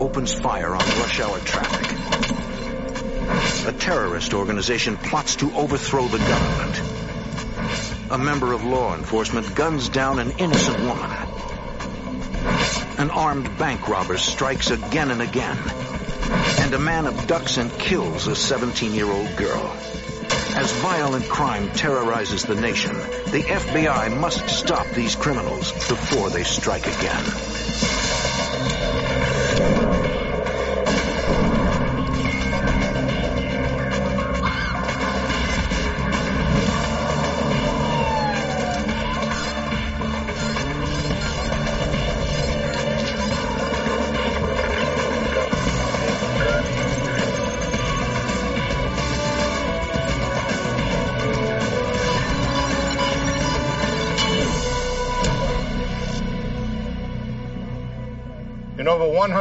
opens fire on rush hour traffic. A terrorist organization plots to overthrow the government. A member of law enforcement guns down an innocent woman. An armed bank robber strikes again and again. And a man abducts and kills a 17-year-old girl. As violent crime terrorizes the nation, the FBI must stop these criminals before they strike again.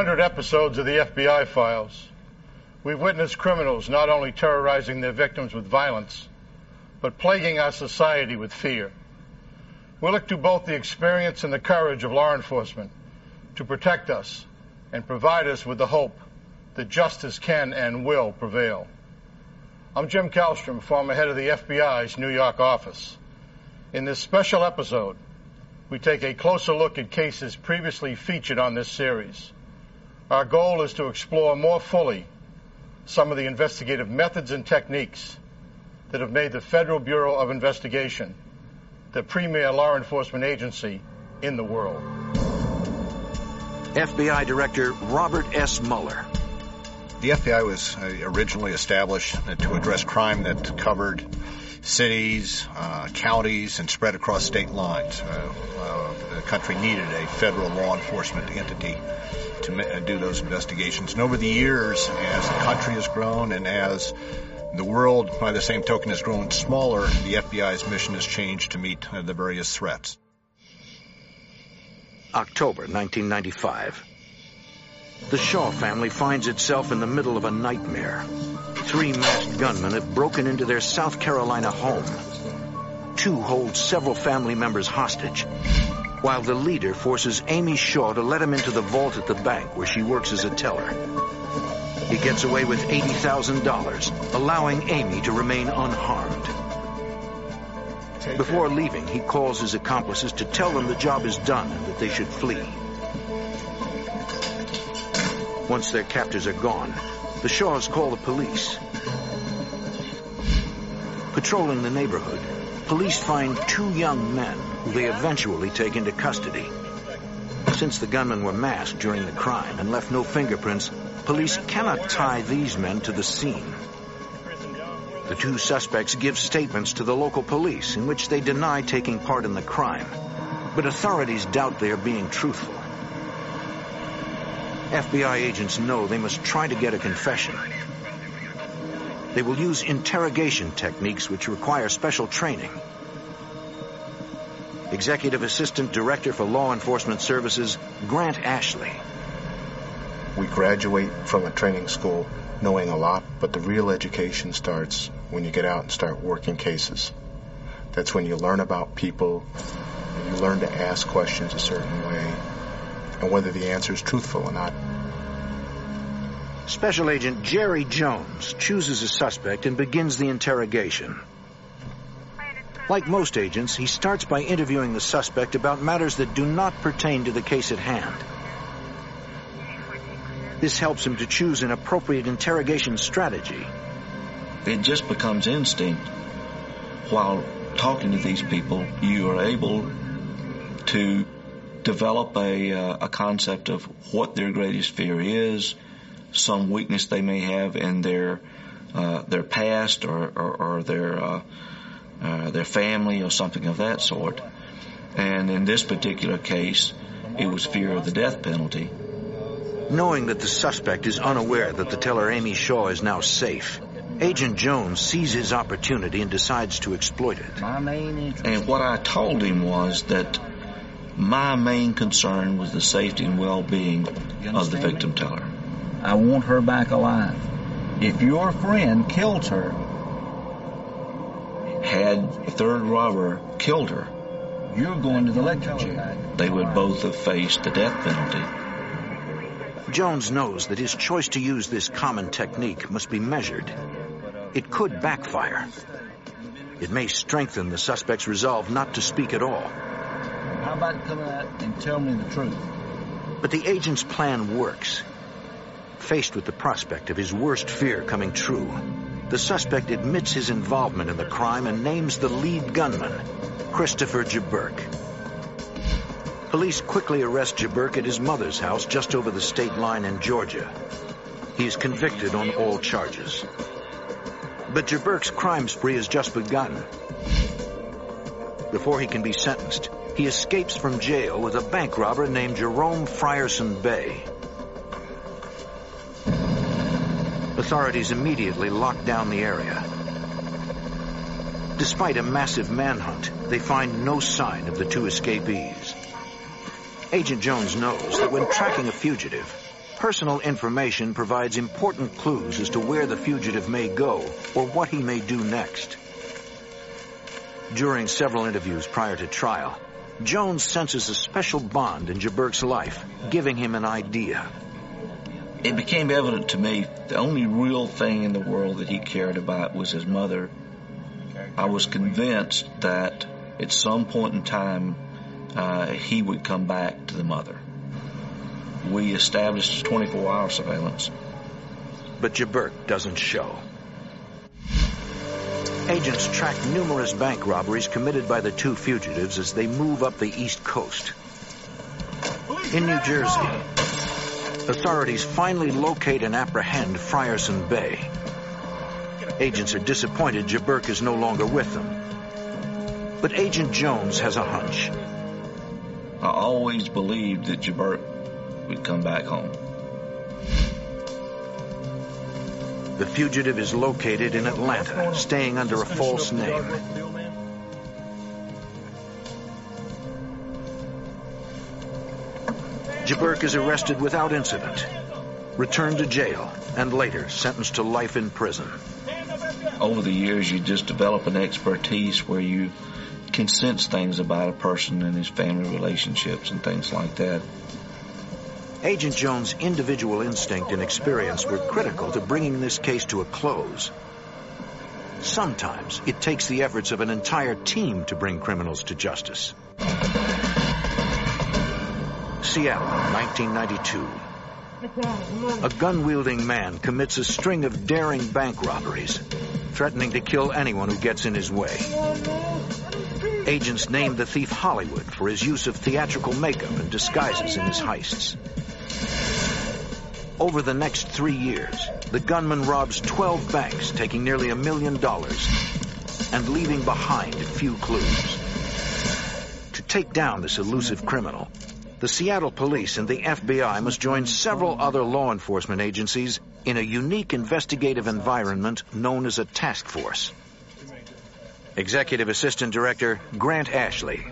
100 episodes of the FBI files, we've witnessed criminals not only terrorizing their victims with violence, but plaguing our society with fear. We look to both the experience and the courage of law enforcement to protect us and provide us with the hope that justice can and will prevail. I'm Jim Kallstrom, former head of the FBI's New York office. In this special episode, we take a closer look at cases previously featured on this series. Our goal is to explore more fully some of the investigative methods and techniques that have made the Federal Bureau of Investigation the premier law enforcement agency in the world. FBI Director Robert S. Mueller. The FBI was uh, originally established to address crime that covered cities, uh, counties, and spread across state lines. Uh, uh, the country needed a federal law enforcement entity to uh, do those investigations. And over the years, as the country has grown and as the world, by the same token, has grown smaller, the FBI's mission has changed to meet uh, the various threats. October 1995. The Shaw family finds itself in the middle of a nightmare. Three masked gunmen have broken into their South Carolina home. Two hold several family members hostage, while the leader forces Amy Shaw to let him into the vault at the bank where she works as a teller. He gets away with $80,000, allowing Amy to remain unharmed. Before leaving, he calls his accomplices to tell them the job is done and that they should flee. Once their captors are gone, the Shaws call the police. Patrolling the neighborhood, police find two young men they eventually take into custody. Since the gunmen were masked during the crime and left no fingerprints, police cannot tie these men to the scene. The two suspects give statements to the local police in which they deny taking part in the crime, but authorities doubt they are being truthful. FBI agents know they must try to get a confession. They will use interrogation techniques which require special training. Executive Assistant Director for Law Enforcement Services, Grant Ashley. We graduate from a training school knowing a lot, but the real education starts when you get out and start working cases. That's when you learn about people, you learn to ask questions a certain way, and whether the answer is truthful or not. Special Agent Jerry Jones chooses a suspect and begins the interrogation. Like most agents, he starts by interviewing the suspect about matters that do not pertain to the case at hand. This helps him to choose an appropriate interrogation strategy. It just becomes instinct. While talking to these people, you are able to develop a, uh, a concept of what their greatest fear is, some weakness they may have in their uh, their past or, or, or their uh, uh, their family or something of that sort. And in this particular case, it was fear of the death penalty. Knowing that the suspect is unaware that the teller Amy Shaw is now safe, Agent Jones sees his opportunity and decides to exploit it. And what I told him was that my main concern was the safety and well-being of the victim teller. I want her back alive. If your friend kills her, Had the third robber killed her, you're going to the electric chair. they would both have faced the death penalty. Jones knows that his choice to use this common technique must be measured. It could backfire. It may strengthen the suspect's resolve not to speak at all. How about come out and tell me the truth? But the agent's plan works. Faced with the prospect of his worst fear coming true, the suspect admits his involvement in the crime and names the lead gunman, Christopher Jaburk. Police quickly arrest Jaburk at his mother's house just over the state line in Georgia. He is convicted on all charges. But Jaburk's crime spree has just begun. Before he can be sentenced, he escapes from jail with a bank robber named Jerome Frierson Bay. Authorities immediately lock down the area. Despite a massive manhunt, they find no sign of the two escapees. Agent Jones knows that when tracking a fugitive, personal information provides important clues as to where the fugitive may go or what he may do next. During several interviews prior to trial, Jones senses a special bond in Jaburk's life, giving him an idea. It became evident to me the only real thing in the world that he cared about was his mother. I was convinced that at some point in time uh, he would come back to the mother. We established 24 hour surveillance. But Jaburk doesn't show. Agents track numerous bank robberies committed by the two fugitives as they move up the East Coast. In New Jersey, authorities finally locate and apprehend Frierson Bay. Agents are disappointed Jaburk is no longer with them. But Agent Jones has a hunch. I always believed that Jaburk would come back home. The fugitive is located in Atlanta, staying under a false name. Jaburk is arrested without incident, returned to jail, and later sentenced to life in prison. Over the years, you just develop an expertise where you can sense things about a person and his family relationships and things like that. Agent Jones' individual instinct and experience were critical to bringing this case to a close. Sometimes it takes the efforts of an entire team to bring criminals to justice. Seattle, 1992. A gun-wielding man commits a string of daring bank robberies, threatening to kill anyone who gets in his way. Agents named the thief Hollywood for his use of theatrical makeup and disguises in his heists. Over the next three years, the gunman robs 12 banks, taking nearly a million dollars, and leaving behind few clues. To take down this elusive criminal, the Seattle police and the FBI must join several other law enforcement agencies in a unique investigative environment known as a task force. Executive Assistant Director Grant Ashley.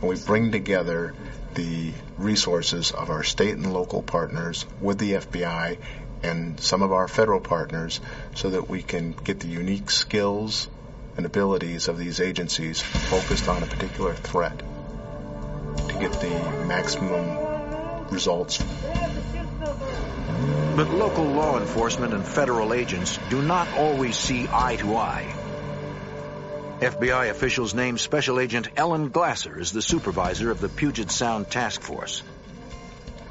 We bring together the resources of our state and local partners with the FBI and some of our federal partners so that we can get the unique skills and abilities of these agencies focused on a particular threat to get the maximum results. But local law enforcement and federal agents do not always see eye to eye. FBI officials named Special Agent Ellen Glasser as the supervisor of the Puget Sound Task Force.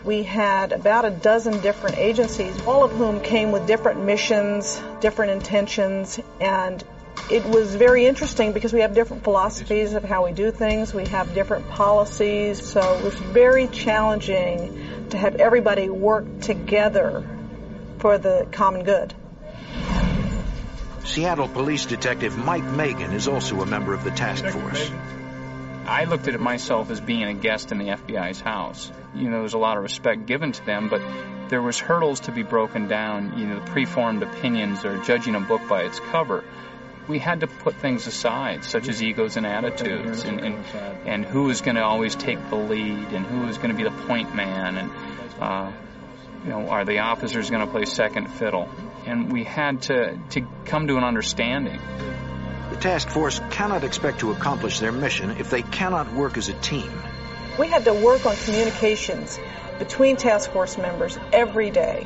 We had about a dozen different agencies, all of whom came with different missions, different intentions, and it was very interesting because we have different philosophies of how we do things, we have different policies, so it was very challenging to have everybody work together for the common good. Seattle Police Detective Mike Megan is also a member of the task force. I looked at it myself as being a guest in the FBI's house. You know, there's a lot of respect given to them, but there was hurdles to be broken down, you know, preformed opinions or judging a book by its cover. We had to put things aside, such as egos and attitudes, and, and, and who is going to always take the lead, and who is going to be the point man, and, uh, you know, are the officers going to play second fiddle? And we had to, to come to an understanding. The task force cannot expect to accomplish their mission if they cannot work as a team. We had to work on communications between task force members every day.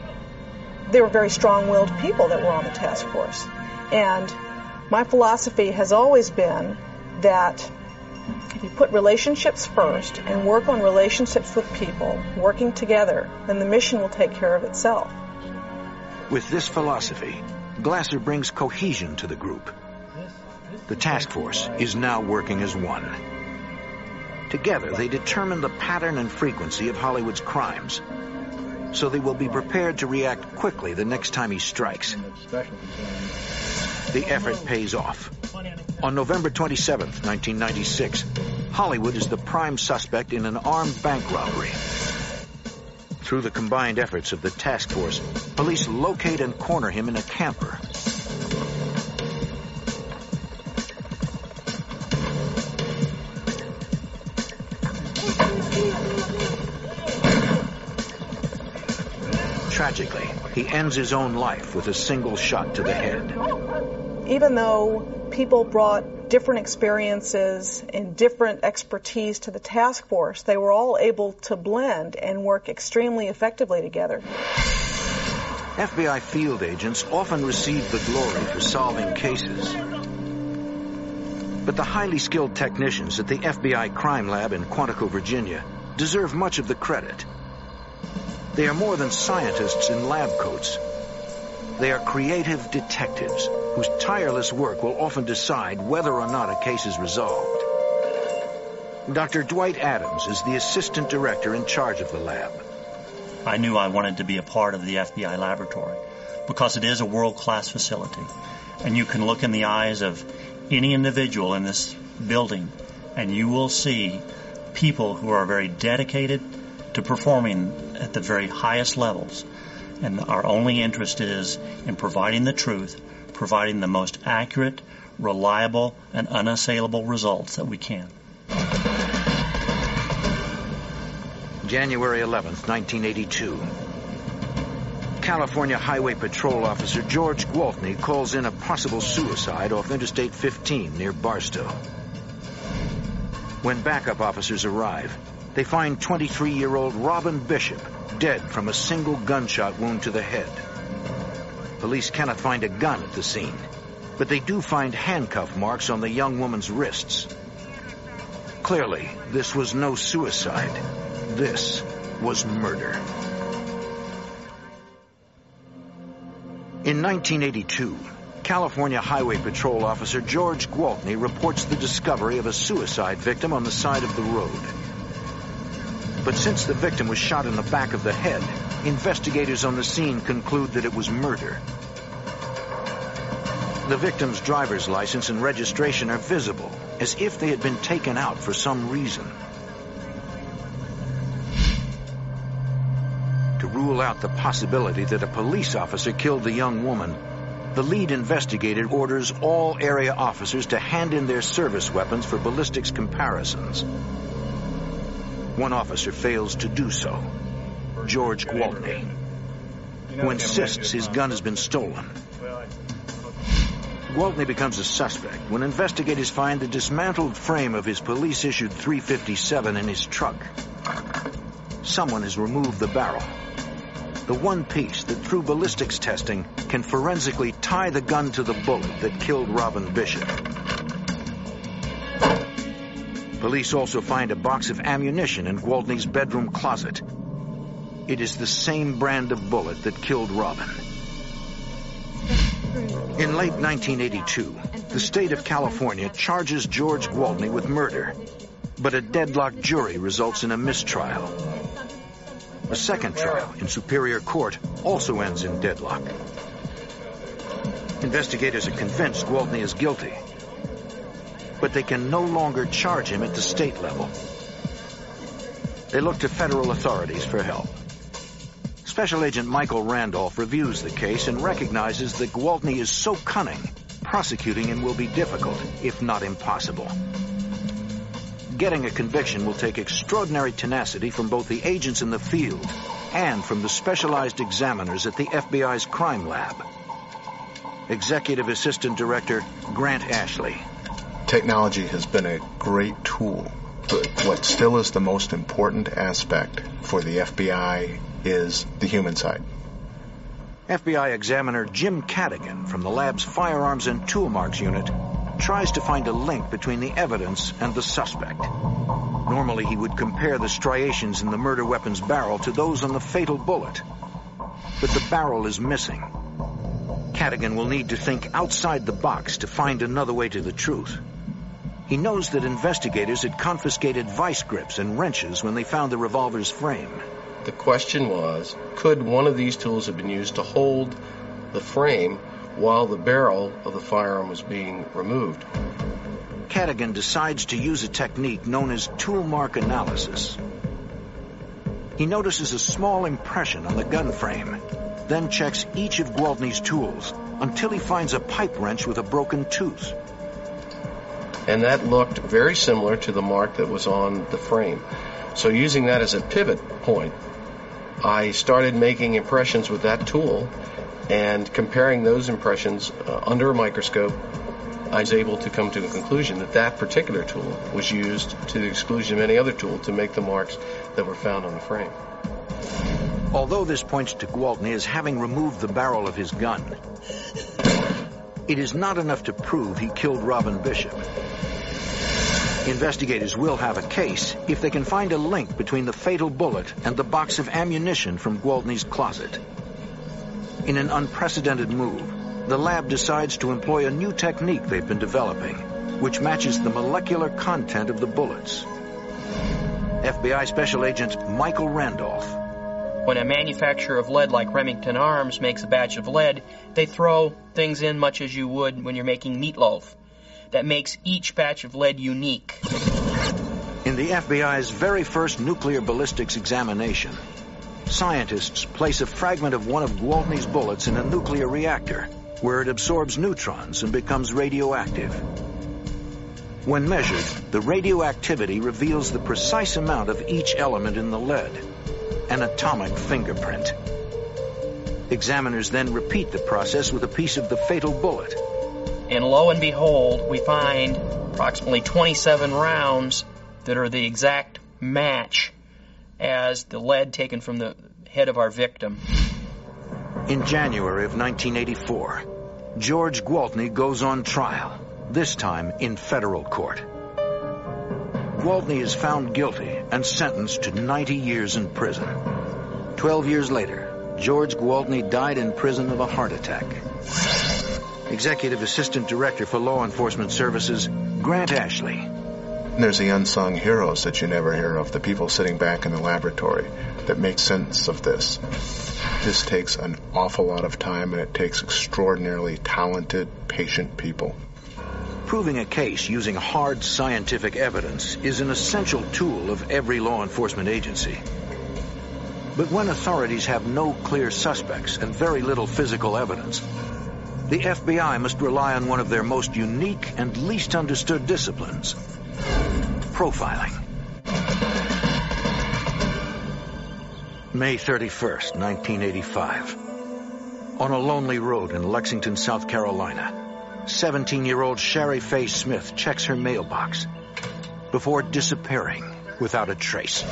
They were very strong-willed people that were on the task force. And my philosophy has always been that if you put relationships first and work on relationships with people, working together, then the mission will take care of itself. With this philosophy, Glasser brings cohesion to the group. The task force is now working as one. Together, they determine the pattern and frequency of Hollywood's crimes, so they will be prepared to react quickly the next time he strikes. The effort pays off. On November 27, 1996, Hollywood is the prime suspect in an armed bank robbery. Through the combined efforts of the task force, police locate and corner him in a camper. Tragically, he ends his own life with a single shot to the head. Even though people brought different experiences and different expertise to the task force, they were all able to blend and work extremely effectively together. FBI field agents often receive the glory for solving cases. But the highly skilled technicians at the FBI crime lab in Quantico, Virginia, deserve much of the credit. They are more than scientists in lab coats. They are creative detectives whose tireless work will often decide whether or not a case is resolved. Dr. Dwight Adams is the assistant director in charge of the lab. I knew I wanted to be a part of the FBI laboratory because it is a world-class facility. And you can look in the eyes of any individual in this building and you will see people who are very dedicated to performing at the very highest levels. And our only interest is in providing the truth, providing the most accurate, reliable, and unassailable results that we can. January 11th, 1982. California Highway Patrol Officer George Gwaltney calls in a possible suicide off Interstate 15 near Barstow. When backup officers arrive, they find 23-year-old Robin Bishop dead from a single gunshot wound to the head. Police cannot find a gun at the scene, but they do find handcuff marks on the young woman's wrists. Clearly, this was no suicide. This was murder. In 1982, California Highway Patrol officer George Gwaltney reports the discovery of a suicide victim on the side of the road. But since the victim was shot in the back of the head, investigators on the scene conclude that it was murder. The victim's driver's license and registration are visible, as if they had been taken out for some reason. To rule out the possibility that a police officer killed the young woman, the lead investigator orders all area officers to hand in their service weapons for ballistics comparisons. One officer fails to do so. George Gwaltney, who insists his gun has been stolen. Gwaltney becomes a suspect when investigators find the dismantled frame of his police-issued 357 in his truck. Someone has removed the barrel. The one piece that through ballistics testing can forensically tie the gun to the bullet that killed Robin Bishop. Police also find a box of ammunition in Gwaltney's bedroom closet. It is the same brand of bullet that killed Robin. In late 1982, the state of California charges George Gwaltney with murder, but a deadlocked jury results in a mistrial. A second trial in Superior Court also ends in deadlock. Investigators are convinced Gwaltney is guilty, but they can no longer charge him at the state level. They look to federal authorities for help. Special Agent Michael Randolph reviews the case and recognizes that Gwaltney is so cunning, prosecuting him will be difficult, if not impossible. Getting a conviction will take extraordinary tenacity from both the agents in the field and from the specialized examiners at the FBI's crime lab. Executive Assistant Director Grant Ashley technology has been a great tool But what still is the most important aspect for the FBI is the human side. FBI examiner Jim Cadigan from the lab's Firearms and Tool Marks Unit tries to find a link between the evidence and the suspect. Normally, he would compare the striations in the murder weapon's barrel to those on the fatal bullet. But the barrel is missing. Cadigan will need to think outside the box to find another way to the truth. He knows that investigators had confiscated vice grips and wrenches when they found the revolver's frame. The question was, could one of these tools have been used to hold the frame while the barrel of the firearm was being removed? Cadigan decides to use a technique known as tool mark analysis. He notices a small impression on the gun frame, then checks each of Gwaltney's tools until he finds a pipe wrench with a broken tooth. And that looked very similar to the mark that was on the frame. So using that as a pivot point, I started making impressions with that tool and comparing those impressions uh, under a microscope. I was able to come to a conclusion that that particular tool was used to the exclusion of any other tool to make the marks that were found on the frame. Although this points to Gwaltney as having removed the barrel of his gun, it is not enough to prove he killed Robin Bishop. Investigators will have a case if they can find a link between the fatal bullet and the box of ammunition from Gwaltney's closet. In an unprecedented move, the lab decides to employ a new technique they've been developing, which matches the molecular content of the bullets. FBI Special Agent Michael Randolph. When a manufacturer of lead like Remington Arms makes a batch of lead, they throw things in much as you would when you're making meatloaf that makes each batch of lead unique. In the FBI's very first nuclear ballistics examination, scientists place a fragment of one of Gwaltney's bullets in a nuclear reactor, where it absorbs neutrons and becomes radioactive. When measured, the radioactivity reveals the precise amount of each element in the lead, an atomic fingerprint. Examiners then repeat the process with a piece of the fatal bullet, and lo and behold, we find approximately 27 rounds that are the exact match as the lead taken from the head of our victim. In January of 1984, George Gwaltney goes on trial, this time in federal court. Gwaltney is found guilty and sentenced to 90 years in prison. Twelve years later, George Gwaltney died in prison of a heart attack. Executive Assistant Director for Law Enforcement Services, Grant Ashley. There's the unsung heroes that you never hear of, the people sitting back in the laboratory that make sense of this. This takes an awful lot of time and it takes extraordinarily talented, patient people. Proving a case using hard scientific evidence is an essential tool of every law enforcement agency. But when authorities have no clear suspects and very little physical evidence, the FBI must rely on one of their most unique and least understood disciplines profiling. May 31st, 1985. On a lonely road in Lexington, South Carolina, 17 year old Sherry Faye Smith checks her mailbox before disappearing without a trace.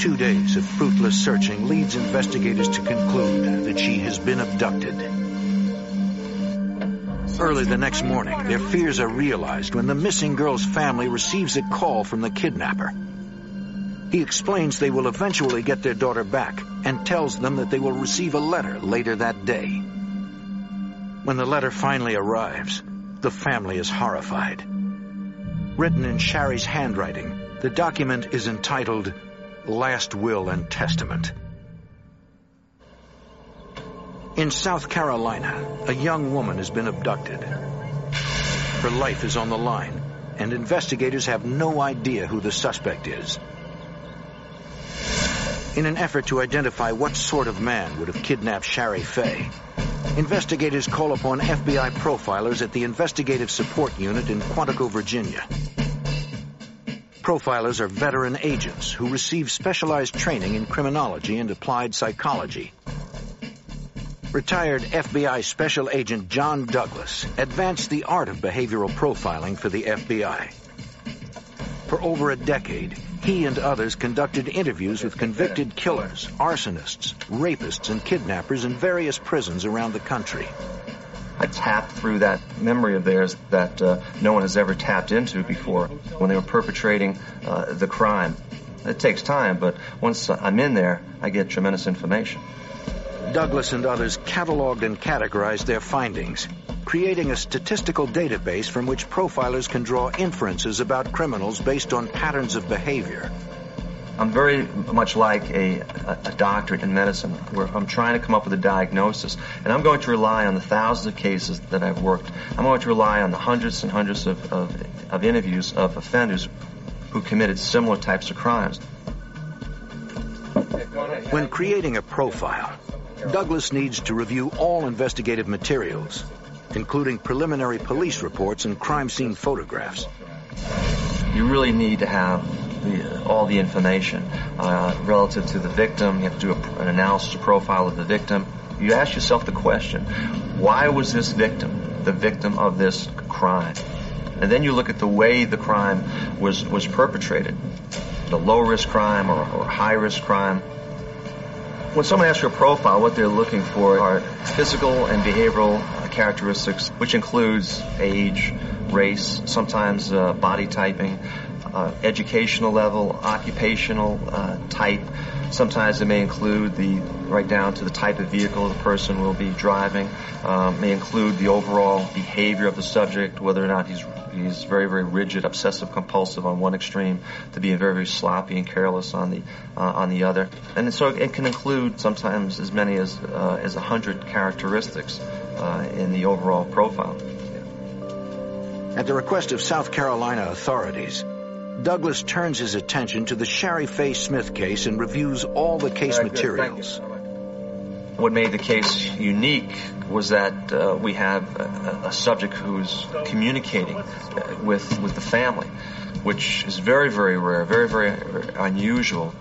Two days of fruitless searching leads investigators to conclude that she has been abducted. Early the next morning, their fears are realized when the missing girl's family receives a call from the kidnapper. He explains they will eventually get their daughter back and tells them that they will receive a letter later that day. When the letter finally arrives, the family is horrified. Written in Sherry's handwriting, the document is entitled last will and testament. In South Carolina, a young woman has been abducted. Her life is on the line, and investigators have no idea who the suspect is. In an effort to identify what sort of man would have kidnapped Sherry Faye, investigators call upon FBI profilers at the Investigative Support Unit in Quantico, Virginia. Profilers are veteran agents who receive specialized training in criminology and applied psychology. Retired FBI Special Agent John Douglas advanced the art of behavioral profiling for the FBI. For over a decade, he and others conducted interviews with convicted killers, arsonists, rapists, and kidnappers in various prisons around the country. I tapped through that memory of theirs that uh, no one has ever tapped into before when they were perpetrating uh, the crime. It takes time, but once I'm in there, I get tremendous information. Douglas and others cataloged and categorized their findings, creating a statistical database from which profilers can draw inferences about criminals based on patterns of behavior. I'm very much like a, a, doctorate in medicine, where I'm trying to come up with a diagnosis, and I'm going to rely on the thousands of cases that I've worked. I'm going to rely on the hundreds and hundreds of, of, of interviews of offenders who committed similar types of crimes. When creating a profile, Douglas needs to review all investigative materials, including preliminary police reports and crime scene photographs. You really need to have the, all the information uh, relative to the victim. You have to do a, an analysis a profile of the victim. You ask yourself the question, why was this victim the victim of this crime? And then you look at the way the crime was, was perpetrated. The low risk crime or, or high risk crime. When someone asks for a profile, what they're looking for are physical and behavioral characteristics, which includes age, race, sometimes uh, body typing, uh, educational level, occupational uh, type. Sometimes it may include the right down to the type of vehicle the person will be driving. Um, may include the overall behavior of the subject, whether or not he's he's very very rigid, obsessive compulsive on one extreme, to being very very sloppy and careless on the uh, on the other. And so it can include sometimes as many as uh, as a hundred characteristics uh, in the overall profile. At the request of South Carolina authorities, Douglas turns his attention to the Sherry Faye Smith case and reviews all the case materials. What made the case unique was that uh, we have a, a, subject who's communicating uh, with with the family, which is very, very rare, very, very unusual.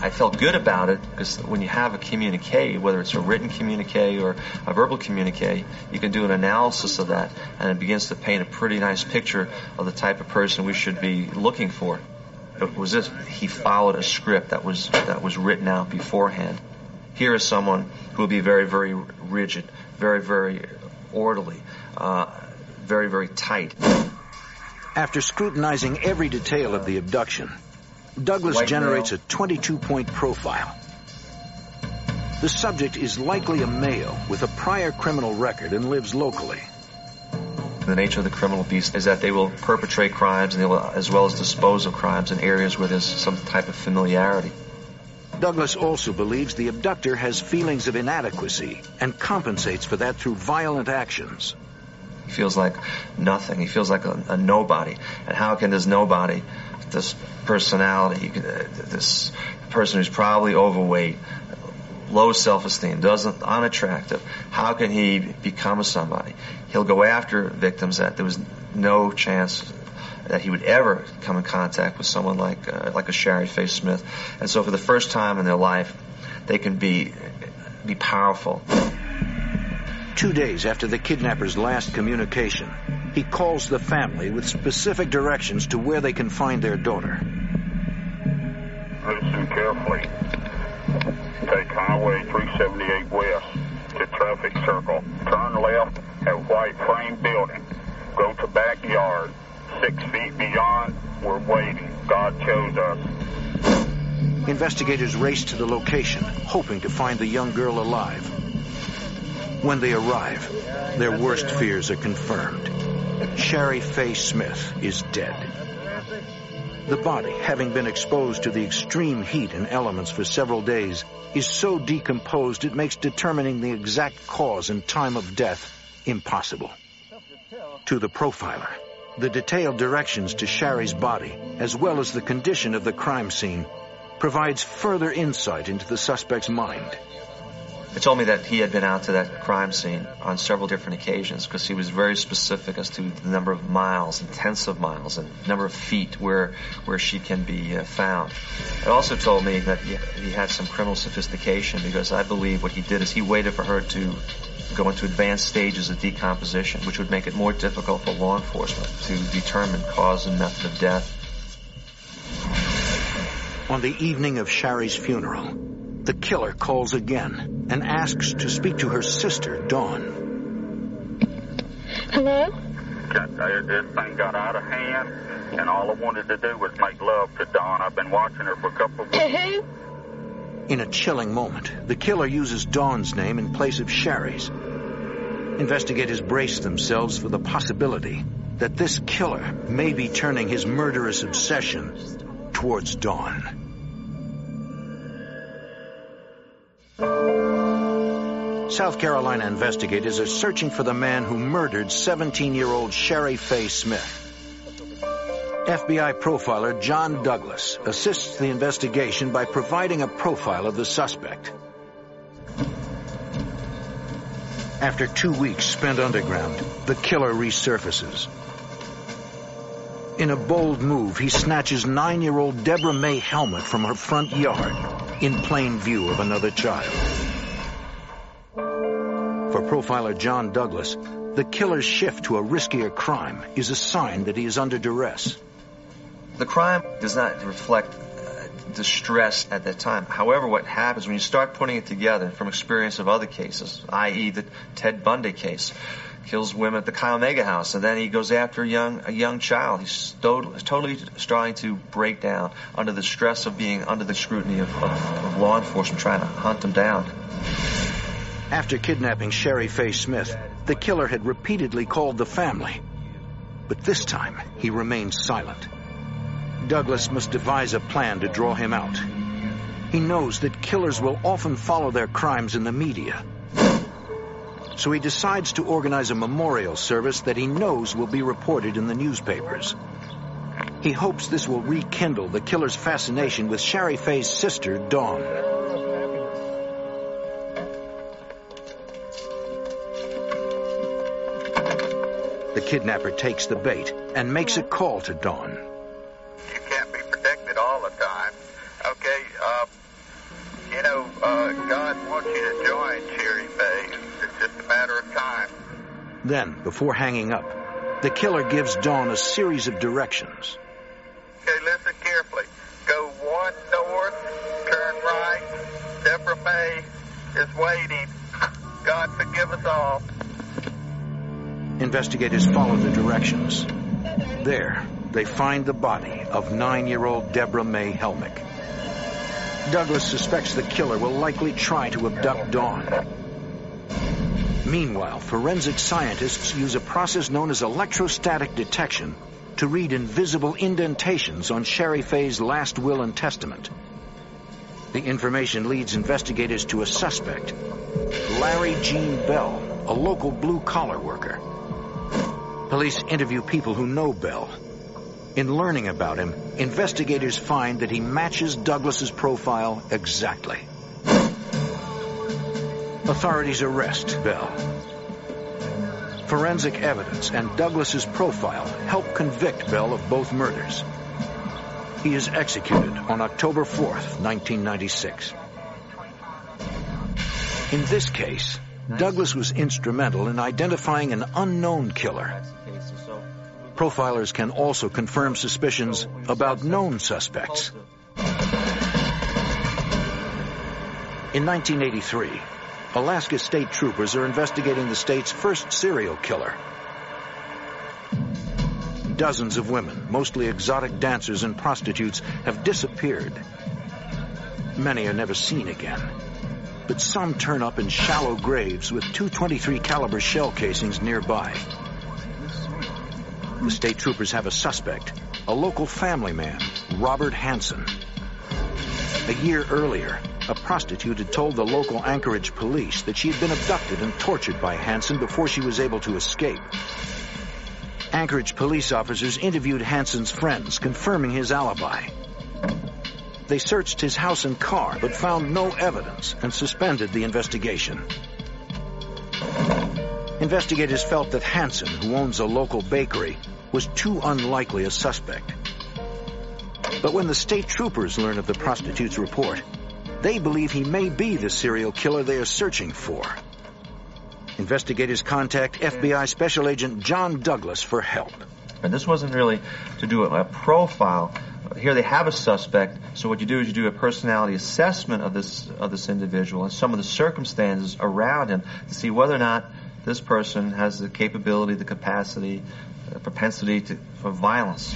I felt good about it because when you have a communique, whether it's a written communique or a verbal communique, you can do an analysis of that and it begins to paint a pretty nice picture of the type of person we should be looking for. It was this, he followed a script that was, that was written out beforehand. Here is someone who will be very, very rigid, very, very orderly, uh, very, very tight. After scrutinizing every detail of the abduction, Douglas generates a 22-point profile. The subject is likely a male with a prior criminal record and lives locally. The nature of the criminal beast is that they will perpetrate crimes and they will, as well as dispose of crimes in areas where there's some type of familiarity. Douglas also believes the abductor has feelings of inadequacy and compensates for that through violent actions. He feels like nothing. He feels like a, a nobody. And how can this nobody this personality, this person who's probably overweight, low self-esteem, doesn't unattractive. How can he become somebody? He'll go after victims that there was no chance that he would ever come in contact with someone like uh, like a Sherry Faye Smith. And so, for the first time in their life, they can be be powerful. Two days after the kidnapper's last communication, he calls the family with specific directions to where they can find their daughter. Listen carefully. Take Highway 378 west to traffic circle. Turn left at white frame building. Go to backyard. Six feet beyond, we're waiting. God chose us. Investigators race to the location, hoping to find the young girl alive. When they arrive, their worst fears are confirmed. Sherry Faye Smith is dead. The body, having been exposed to the extreme heat and elements for several days, is so decomposed it makes determining the exact cause and time of death impossible. To the profiler, the detailed directions to Sherry's body, as well as the condition of the crime scene, provides further insight into the suspect's mind. It told me that he had been out to that crime scene on several different occasions because he was very specific as to the number of miles and tenths of miles and number of feet where where she can be uh, found. It also told me that he, he had some criminal sophistication because I believe what he did is he waited for her to go into advanced stages of decomposition, which would make it more difficult for law enforcement to determine cause and method of death. On the evening of Sherry's funeral, the killer calls again and asks to speak to her sister, Dawn. Hello? This thing got out of hand, and all I wanted to do was make love to Dawn. I've been watching her for a couple of weeks. In a chilling moment, the killer uses Dawn's name in place of Sherry's. Investigators brace themselves for the possibility that this killer may be turning his murderous obsession towards Dawn. South Carolina investigators are searching for the man who murdered 17-year-old Sherry Faye Smith. FBI profiler John Douglas assists the investigation by providing a profile of the suspect. After two weeks spent underground, the killer resurfaces. In a bold move, he snatches nine-year-old Deborah May Helmick from her front yard in plain view of another child. For profiler John Douglas, the killer's shift to a riskier crime is a sign that he is under duress. The crime does not reflect uh, distress at that time. However, what happens when you start putting it together from experience of other cases, i.e., the Ted Bundy case, kills women at the Chi Omega house, and then he goes after a young a young child. He's totally, totally trying to break down under the stress of being under the scrutiny of, of, of law enforcement trying to hunt him down. After kidnapping Sherry Faye Smith, the killer had repeatedly called the family. But this time, he remained silent. Douglas must devise a plan to draw him out. He knows that killers will often follow their crimes in the media. So he decides to organize a memorial service that he knows will be reported in the newspapers. He hopes this will rekindle the killer's fascination with Sherry Faye's sister, Dawn. The kidnapper takes the bait and makes a call to Dawn. Then, before hanging up, the killer gives Dawn a series of directions. Okay, listen carefully. Go one north, turn right. Deborah May is waiting. God forgive us all. Investigators follow the directions. There, they find the body of nine-year-old Deborah May Helmick. Douglas suspects the killer will likely try to abduct Dawn. Meanwhile, forensic scientists use a process known as electrostatic detection to read invisible indentations on Sherry Faye's last will and testament. The information leads investigators to a suspect, Larry Gene Bell, a local blue-collar worker. Police interview people who know Bell. In learning about him, investigators find that he matches Douglas's profile exactly. Authorities arrest Bell. Forensic evidence and Douglas's profile help convict Bell of both murders. He is executed on October 4th, 1996. In this case, Douglas was instrumental in identifying an unknown killer. Profilers can also confirm suspicions about known suspects. In 1983, Alaska state troopers are investigating the state's first serial killer. Dozens of women, mostly exotic dancers and prostitutes, have disappeared. Many are never seen again. But some turn up in shallow graves with 223 caliber shell casings nearby. The state troopers have a suspect, a local family man, Robert Hansen. A year earlier, a prostitute had told the local Anchorage police that she had been abducted and tortured by Hansen before she was able to escape. Anchorage police officers interviewed Hansen's friends, confirming his alibi. They searched his house and car, but found no evidence and suspended the investigation. Investigators felt that Hansen, who owns a local bakery, was too unlikely a suspect. But when the state troopers learn of the prostitute's report, they believe he may be the serial killer they are searching for. Investigators contact FBI Special Agent John Douglas for help. And this wasn't really to do a profile. Here they have a suspect, so what you do is you do a personality assessment of this of this individual and some of the circumstances around him to see whether or not this person has the capability, the capacity, the propensity to, for violence.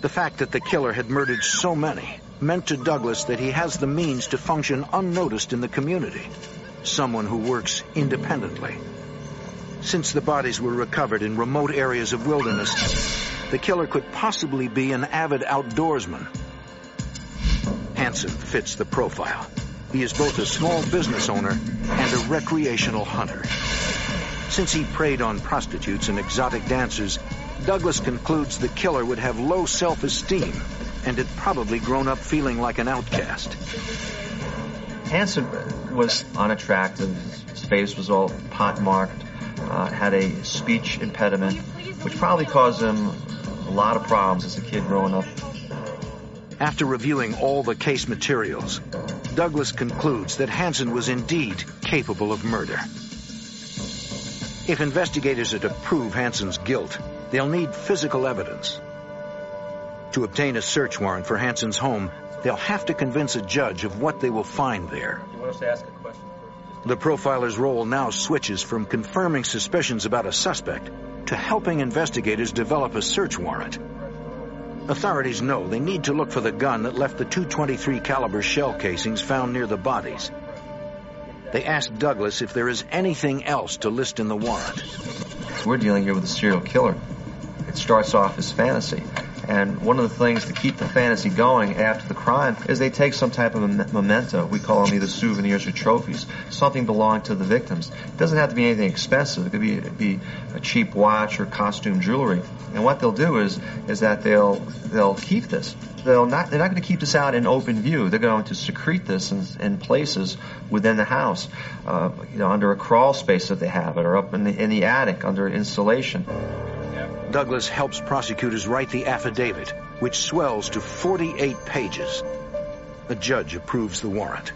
The fact that the killer had murdered so many meant to Douglas that he has the means to function unnoticed in the community. Someone who works independently. Since the bodies were recovered in remote areas of wilderness, the killer could possibly be an avid outdoorsman. Hansen fits the profile. He is both a small business owner and a recreational hunter. Since he preyed on prostitutes and exotic dancers, Douglas concludes the killer would have low self-esteem and had probably grown up feeling like an outcast. Hansen was unattractive. His face was all pockmarked, uh, had a speech impediment, which probably caused him a lot of problems as a kid growing up. After reviewing all the case materials, Douglas concludes that Hansen was indeed capable of murder. If investigators are to prove Hansen's guilt, they'll need physical evidence. To obtain a search warrant for Hansen's home, they'll have to convince a judge of what they will find there. You want us to ask a question The profiler's role now switches from confirming suspicions about a suspect to helping investigators develop a search warrant. Authorities know they need to look for the gun that left the 223 caliber shell casings found near the bodies. They ask Douglas if there is anything else to list in the warrant. We're dealing here with a serial killer. It starts off as fantasy. And one of the things to keep the fantasy going after the crime is they take some type of memento. We call them either souvenirs or trophies. Something belonging to the victims. It doesn't have to be anything expensive. It could be, be a cheap watch or costume jewelry. And what they'll do is is that they'll they'll keep this. They'll not they're not going to keep this out in open view. They're going to secrete this in, in places within the house, uh, you know, under a crawl space that they have it, or up in the in the attic under insulation. Douglas helps prosecutors write the affidavit, which swells to 48 pages. A judge approves the warrant.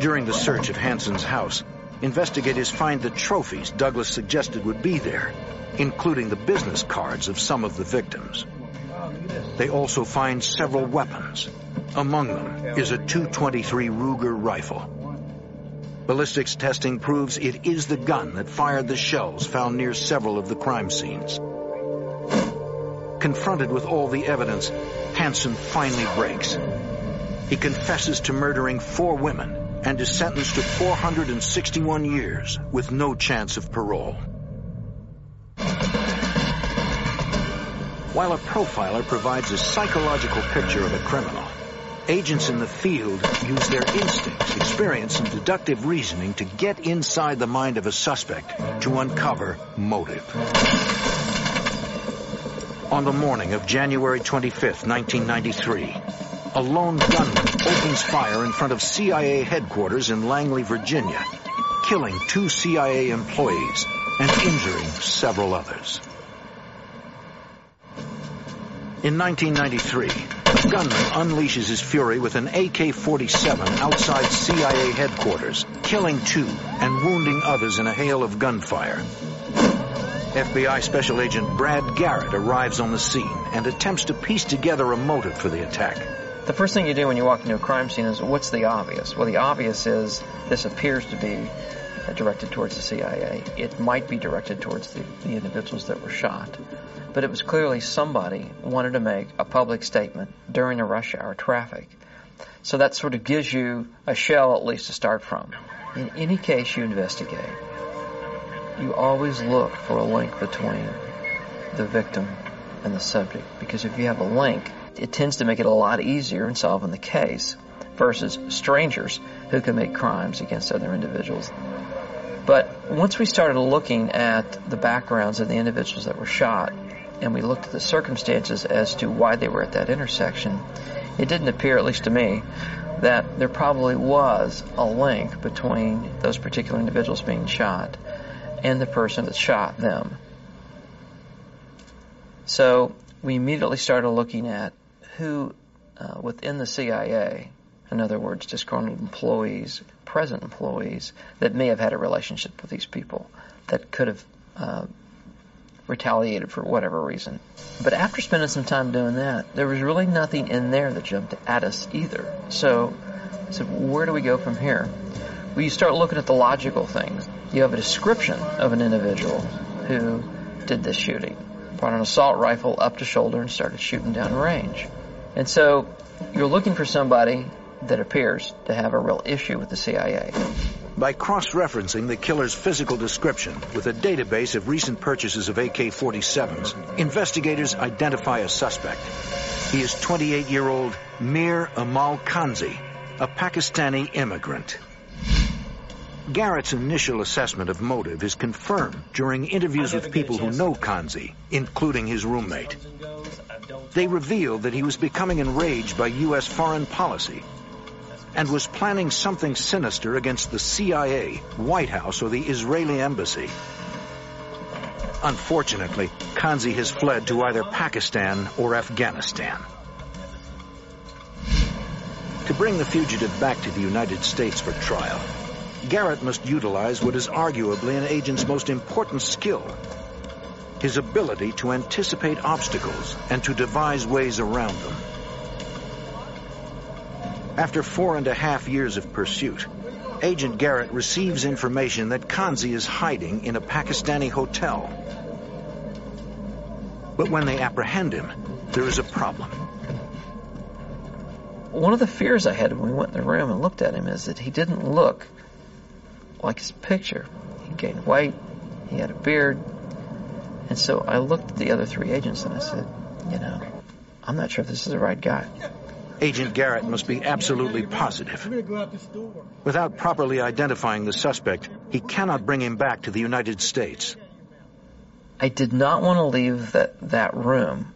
During the search of Hansen's house, investigators find the trophies Douglas suggested would be there, including the business cards of some of the victims. They also find several weapons. Among them is a 223 Ruger rifle. Ballistics testing proves it is the gun that fired the shells found near several of the crime scenes. Confronted with all the evidence, Hansen finally breaks. He confesses to murdering four women and is sentenced to 461 years with no chance of parole. While a profiler provides a psychological picture of a criminal, agents in the field use their instincts, experience, and deductive reasoning to get inside the mind of a suspect to uncover motive. On the morning of January 25th, 1993, a lone gunman opens fire in front of CIA headquarters in Langley, Virginia, killing two CIA employees and injuring several others. In 1993, a gunman unleashes his fury with an AK-47 outside CIA headquarters, killing two and wounding others in a hail of gunfire. FBI Special Agent Brad Garrett arrives on the scene and attempts to piece together a motive for the attack. The first thing you do when you walk into a crime scene is what's the obvious? Well, the obvious is this appears to be directed towards the CIA. It might be directed towards the, the individuals that were shot. But it was clearly somebody wanted to make a public statement during a rush hour traffic. So that sort of gives you a shell at least to start from. In any case you investigate, you always look for a link between the victim and the subject. Because if you have a link, it tends to make it a lot easier in solving the case versus strangers who make crimes against other individuals. But once we started looking at the backgrounds of the individuals that were shot, and we looked at the circumstances as to why they were at that intersection, it didn't appear, at least to me, that there probably was a link between those particular individuals being shot and the person that shot them. So we immediately started looking at who uh, within the CIA, in other words, disgruntled employees, present employees, that may have had a relationship with these people that could have uh, retaliated for whatever reason. But after spending some time doing that, there was really nothing in there that jumped at us either. So said, where do we go from here? Well, you start looking at the logical things. You have a description of an individual who did this shooting. Brought an assault rifle up to shoulder and started shooting down range. And so you're looking for somebody that appears to have a real issue with the CIA. By cross-referencing the killer's physical description with a database of recent purchases of AK-47s, investigators identify a suspect. He is 28-year-old Mir Aimal Kansi, a Pakistani immigrant. Garrett's initial assessment of motive is confirmed during interviews with people who know Kansi, including his roommate. They reveal that he was becoming enraged by U.S. foreign policy and was planning something sinister against the CIA, White House, or the Israeli embassy. Unfortunately, Kansi has fled to either Pakistan or Afghanistan. To bring the fugitive back to the United States for trial, Garrett must utilize what is arguably an agent's most important skill, his ability to anticipate obstacles and to devise ways around them. After four and a half years of pursuit, Agent Garrett receives information that Kansi is hiding in a Pakistani hotel. But when they apprehend him, there is a problem. One of the fears I had when we went in the room and looked at him is that he didn't look like his picture. He gained weight, he had a beard, and so I looked at the other three agents and I said, you know, I'm not sure if this is the right guy. Agent Garrett must be absolutely positive. Without properly identifying the suspect, he cannot bring him back to the United States. I did not want to leave that, that room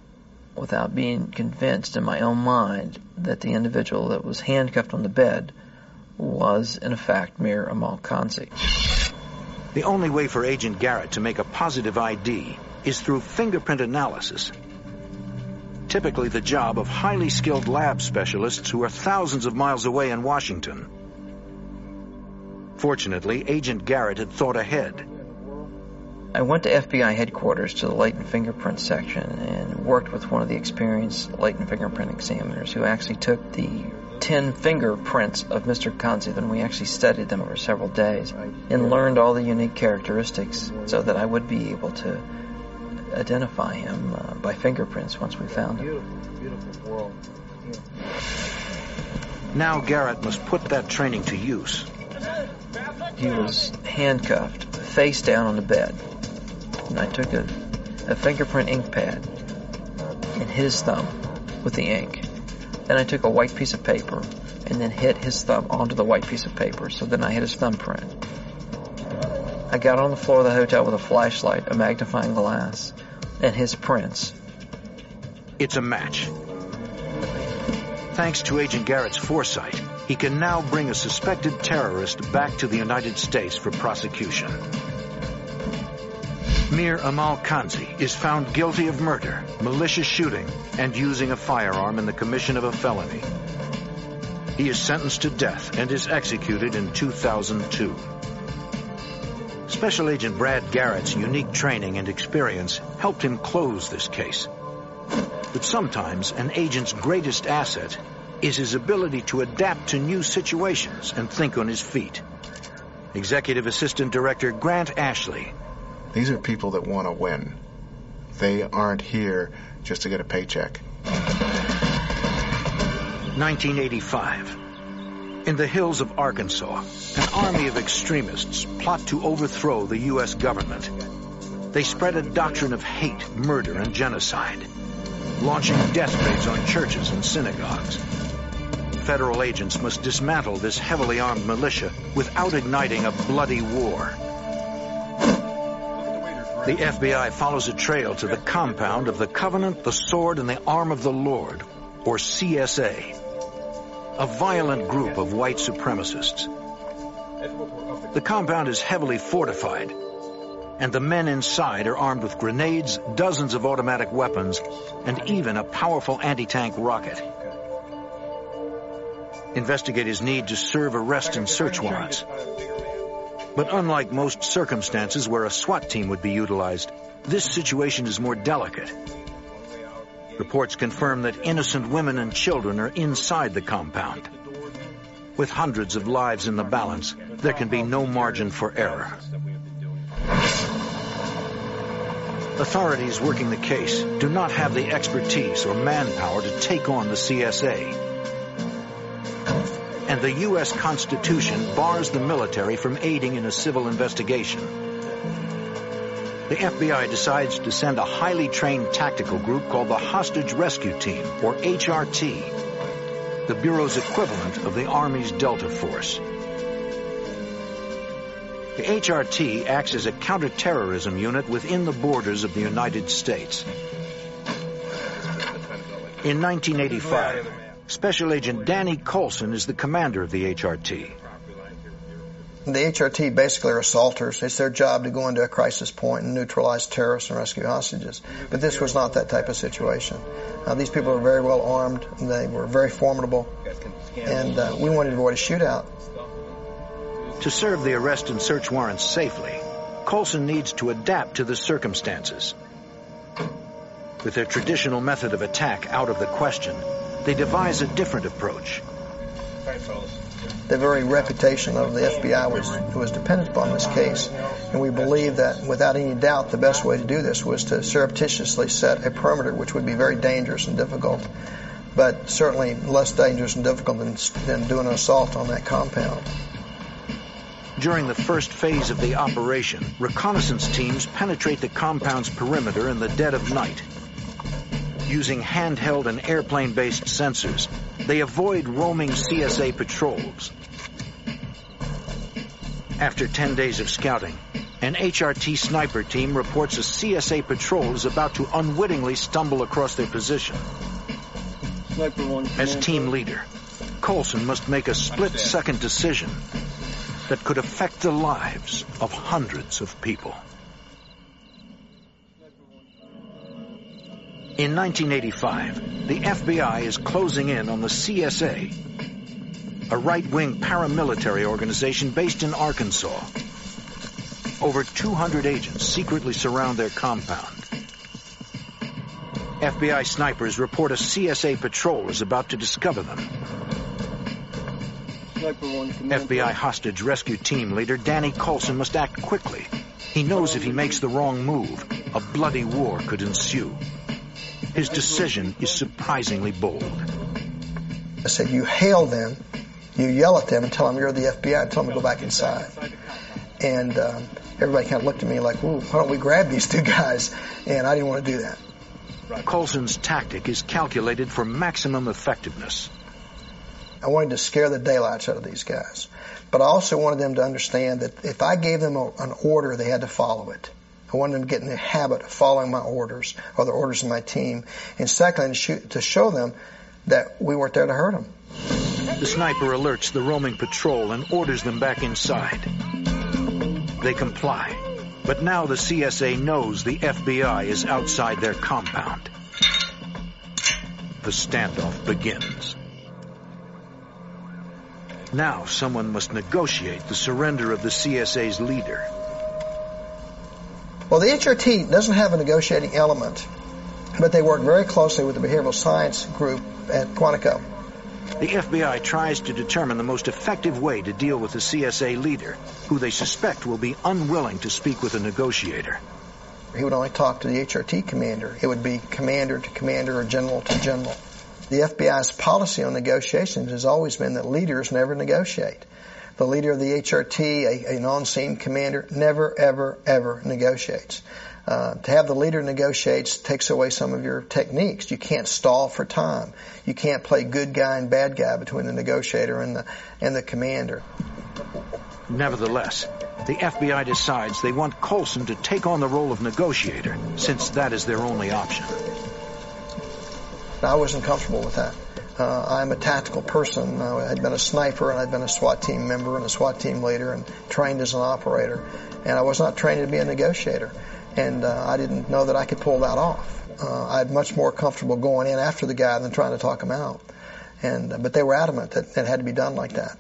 without being convinced in my own mind that the individual that was handcuffed on the bed was, in fact, Mir Aimal Kansi. The only way for Agent Garrett to make a positive ID is through fingerprint analysis typically the job of highly skilled lab specialists who are thousands of miles away in Washington. Fortunately, Agent Garrett had thought ahead. I went to FBI headquarters to the latent fingerprint section and worked with one of the experienced latent fingerprint examiners who actually took the 10 fingerprints of Mr. Kansi and we actually studied them over several days and learned all the unique characteristics so that I would be able to identify him uh, by fingerprints once we found him. Beautiful, beautiful world. Now Garrett must put that training to use. He was handcuffed, face down on the bed. And I took a, a fingerprint ink pad and hit his thumb with the ink. Then I took a white piece of paper and then hit his thumb onto the white piece of paper. So then I hit his thumbprint. I got on the floor of the hotel with a flashlight, a magnifying glass, and his prints. It's a match. Thanks to Agent Garrett's foresight, he can now bring a suspected terrorist back to the United States for prosecution. Mir Aimal Kansi is found guilty of murder, malicious shooting, and using a firearm in the commission of a felony. He is sentenced to death and is executed in 2002. Special Agent Brad Garrett's unique training and experience helped him close this case. But sometimes an agent's greatest asset is his ability to adapt to new situations and think on his feet. Executive Assistant Director Grant Ashley. These are people that want to win. They aren't here just to get a paycheck. 1985. In the hills of Arkansas, an army of extremists plot to overthrow the U.S. government. They spread a doctrine of hate, murder, and genocide, launching death raids on churches and synagogues. Federal agents must dismantle this heavily armed militia without igniting a bloody war. The FBI follows a trail to the compound of the Covenant, the Sword, and the Arm of the Lord, or CSA, a violent group of white supremacists. The compound is heavily fortified, and the men inside are armed with grenades, dozens of automatic weapons, and even a powerful anti-tank rocket. Investigators need to serve arrest and search warrants. But unlike most circumstances where a SWAT team would be utilized, this situation is more delicate. Reports confirm that innocent women and children are inside the compound. With hundreds of lives in the balance, there can be no margin for error. Authorities working the case do not have the expertise or manpower to take on the CSA. The U.S. Constitution bars the military from aiding in a civil investigation. The FBI decides to send a highly trained tactical group called the Hostage Rescue Team, or HRT, the Bureau's equivalent of the Army's Delta Force. The HRT acts as a counterterrorism unit within the borders of the United States. In 1985, Special Agent Danny Coulson is the commander of the HRT. The HRT basically are assaulters. It's their job to go into a crisis point and neutralize terrorists and rescue hostages. But this was not that type of situation. Uh, these people were very well armed. They were very formidable. And uh, we wanted to avoid a shootout. To serve the arrest and search warrants safely, Coulson needs to adapt to the circumstances. With their traditional method of attack out of the question, they devise a different approach the very reputation of the FBI was, was dependent upon this case. And we believe that without any doubt, the best way to do this was to surreptitiously set a perimeter, which would be very dangerous and difficult, but certainly less dangerous and difficult than, than doing an assault on that compound. During the first phase of the operation, reconnaissance teams penetrate the compound's perimeter in the dead of night. Using handheld and airplane-based sensors, they avoid roaming CSA patrols. After 10 days of scouting, an HRT sniper team reports a CSA patrol is about to unwittingly stumble across their position. As team leader, Coulson must make a split-second decision that could affect the lives of hundreds of people. In 1985, the FBI is closing in on the CSA, a right-wing paramilitary organization based in Arkansas. Over 200 agents secretly surround their compound. FBI snipers report a CSA patrol is about to discover them. FBI hostage rescue team leader Danny Coulson must act quickly. He knows if he makes the wrong move, a bloody war could ensue. His decision is surprisingly bold. I said, you hail them, you yell at them and tell them you're the FBI and tell them to go back inside. And um, everybody kind of looked at me like, Ooh, why don't we grab these two guys? And I didn't want to do that. Coulson's tactic is calculated for maximum effectiveness. I wanted to scare the daylights out of these guys. But I also wanted them to understand that if I gave them a, an order, they had to follow it. I wanted them to get in the habit of following my orders or the orders of my team. And secondly, to show them that we weren't there to hurt them. The sniper alerts the roaming patrol and orders them back inside. They comply. But now the CSA knows the FBI is outside their compound. The standoff begins. Now someone must negotiate the surrender of the CSA's leader. Well, the HRT doesn't have a negotiating element, but they work very closely with the behavioral science group at Quantico. The FBI tries to determine the most effective way to deal with the CSA leader, who they suspect will be unwilling to speak with a negotiator. He would only talk to the HRT commander. It would be commander to commander or general to general. The FBI's policy on negotiations has always been that leaders never negotiate the leader of the HRT, a, a non-scene commander, never, ever, ever negotiates. Uh, to have the leader negotiates takes away some of your techniques. You can't stall for time. You can't play good guy and bad guy between the negotiator and the and the commander. Nevertheless, the FBI decides they want Coulson to take on the role of negotiator, since that is their only option. I wasn't comfortable with that. Uh, I'm a tactical person. I had been a sniper and I'd been a SWAT team member and a SWAT team leader and trained as an operator. And I was not trained to be a negotiator. And uh, I didn't know that I could pull that off. Uh, I'd much more comfortable going in after the guy than trying to talk him out. And uh, but they were adamant that it had to be done like that.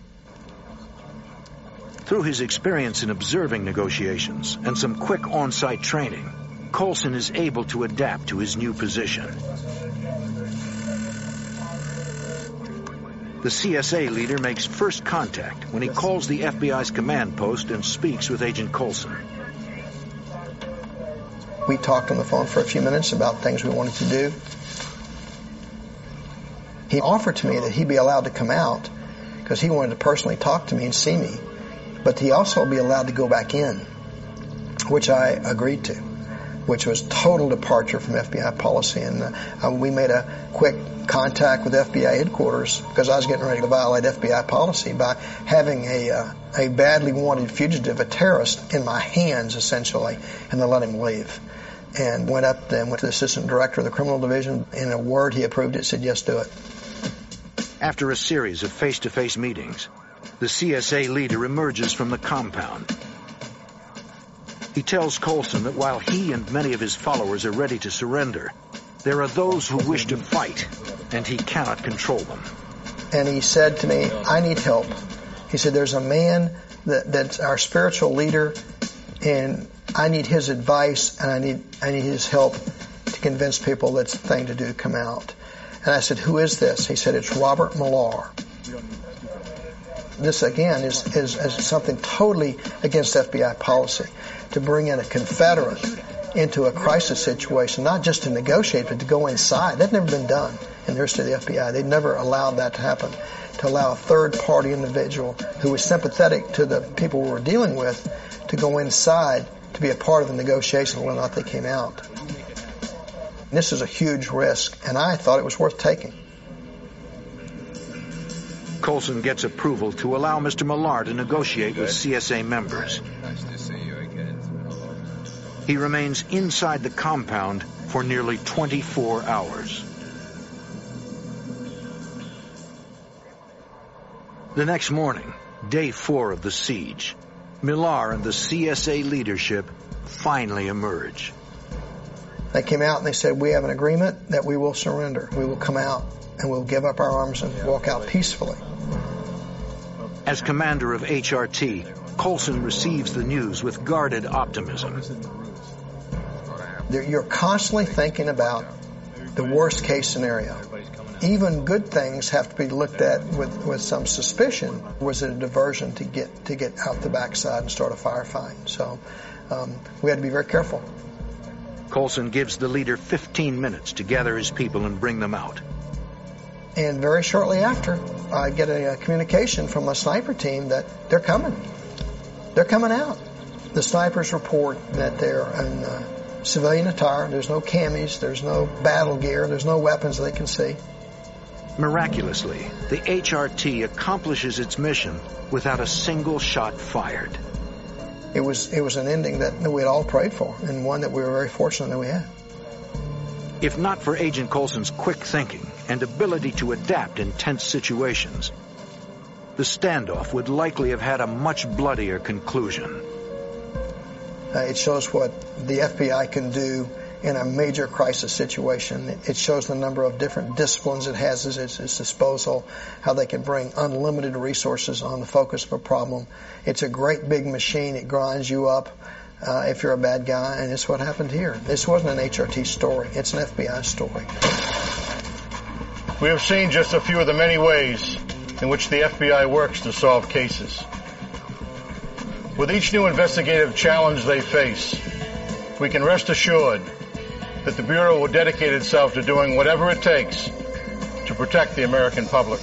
Through his experience in observing negotiations and some quick on-site training, Coulson is able to adapt to his new position. The CSA leader makes first contact when he calls the FBI's command post and speaks with Agent Coulson. We talked on the phone for a few minutes about things we wanted to do. He offered to me that he'd be allowed to come out because he wanted to personally talk to me and see me, but he also be allowed to go back in, which I agreed to, which was total departure from FBI policy. And uh, we made a quick contact with FBI headquarters because I was getting ready to violate FBI policy by having a uh, a badly wanted fugitive, a terrorist, in my hands essentially, and then let him leave. And went up then to the assistant director of the criminal division. In a word, he approved it. Said yes, do it. After a series of face-to-face meetings, the CSA leader emerges from the compound. He tells Coulson that while he and many of his followers are ready to surrender, there are those who wish to fight, and he cannot control them. And he said to me, I need help. He said, there's a man that, that's our spiritual leader, and I need his advice, and I need, I need his help to convince people that's the thing to do, come out. And I said, who is this? He said, it's Robert Millar. This again is, is, is something totally against FBI policy to bring in a Confederate into a crisis situation, not just to negotiate, but to go inside. That's never been done in the history of the FBI. They've never allowed that to happen. To allow a third party individual who was sympathetic to the people we were dealing with to go inside to be a part of the negotiation whether or not they came out. This is a huge risk, and I thought it was worth taking. Coulson gets approval to allow Mr. Millar to negotiate with CSA members. He remains inside the compound for nearly 24 hours. The next morning, day four of the siege, Millar and the CSA leadership finally emerge. They came out and they said, we have an agreement that we will surrender. We will come out and we'll give up our arms and walk out peacefully. As commander of HRT, Coulson receives the news with guarded optimism. You're constantly thinking about the worst case scenario. Even good things have to be looked at with, with some suspicion. Was it a diversion to get to get out the backside and start a firefight? So um, we had to be very careful. Coulson gives the leader 15 minutes to gather his people and bring them out. And very shortly after, I get a, a communication from a sniper team that they're coming. They're coming out. The snipers report that they're in uh, civilian attire. There's no camis. There's no battle gear. There's no weapons they can see. Miraculously, the HRT accomplishes its mission without a single shot fired. It was it was an ending that we had all prayed for, and one that we were very fortunate that we had. If not for Agent Coulson's quick thinking and ability to adapt in tense situations, the standoff would likely have had a much bloodier conclusion. Uh, it shows what the FBI can do in a major crisis situation. It shows the number of different disciplines it has at its, its, disposal, how they can bring unlimited resources on the focus of a problem. It's a great big machine. It grinds you up uh, if you're a bad guy, and it's what happened here. This wasn't an HRT story. It's an FBI story. We have seen just a few of the many ways in which the FBI works to solve cases. With each new investigative challenge they face, we can rest assured that the Bureau will dedicate itself to doing whatever it takes to protect the American public.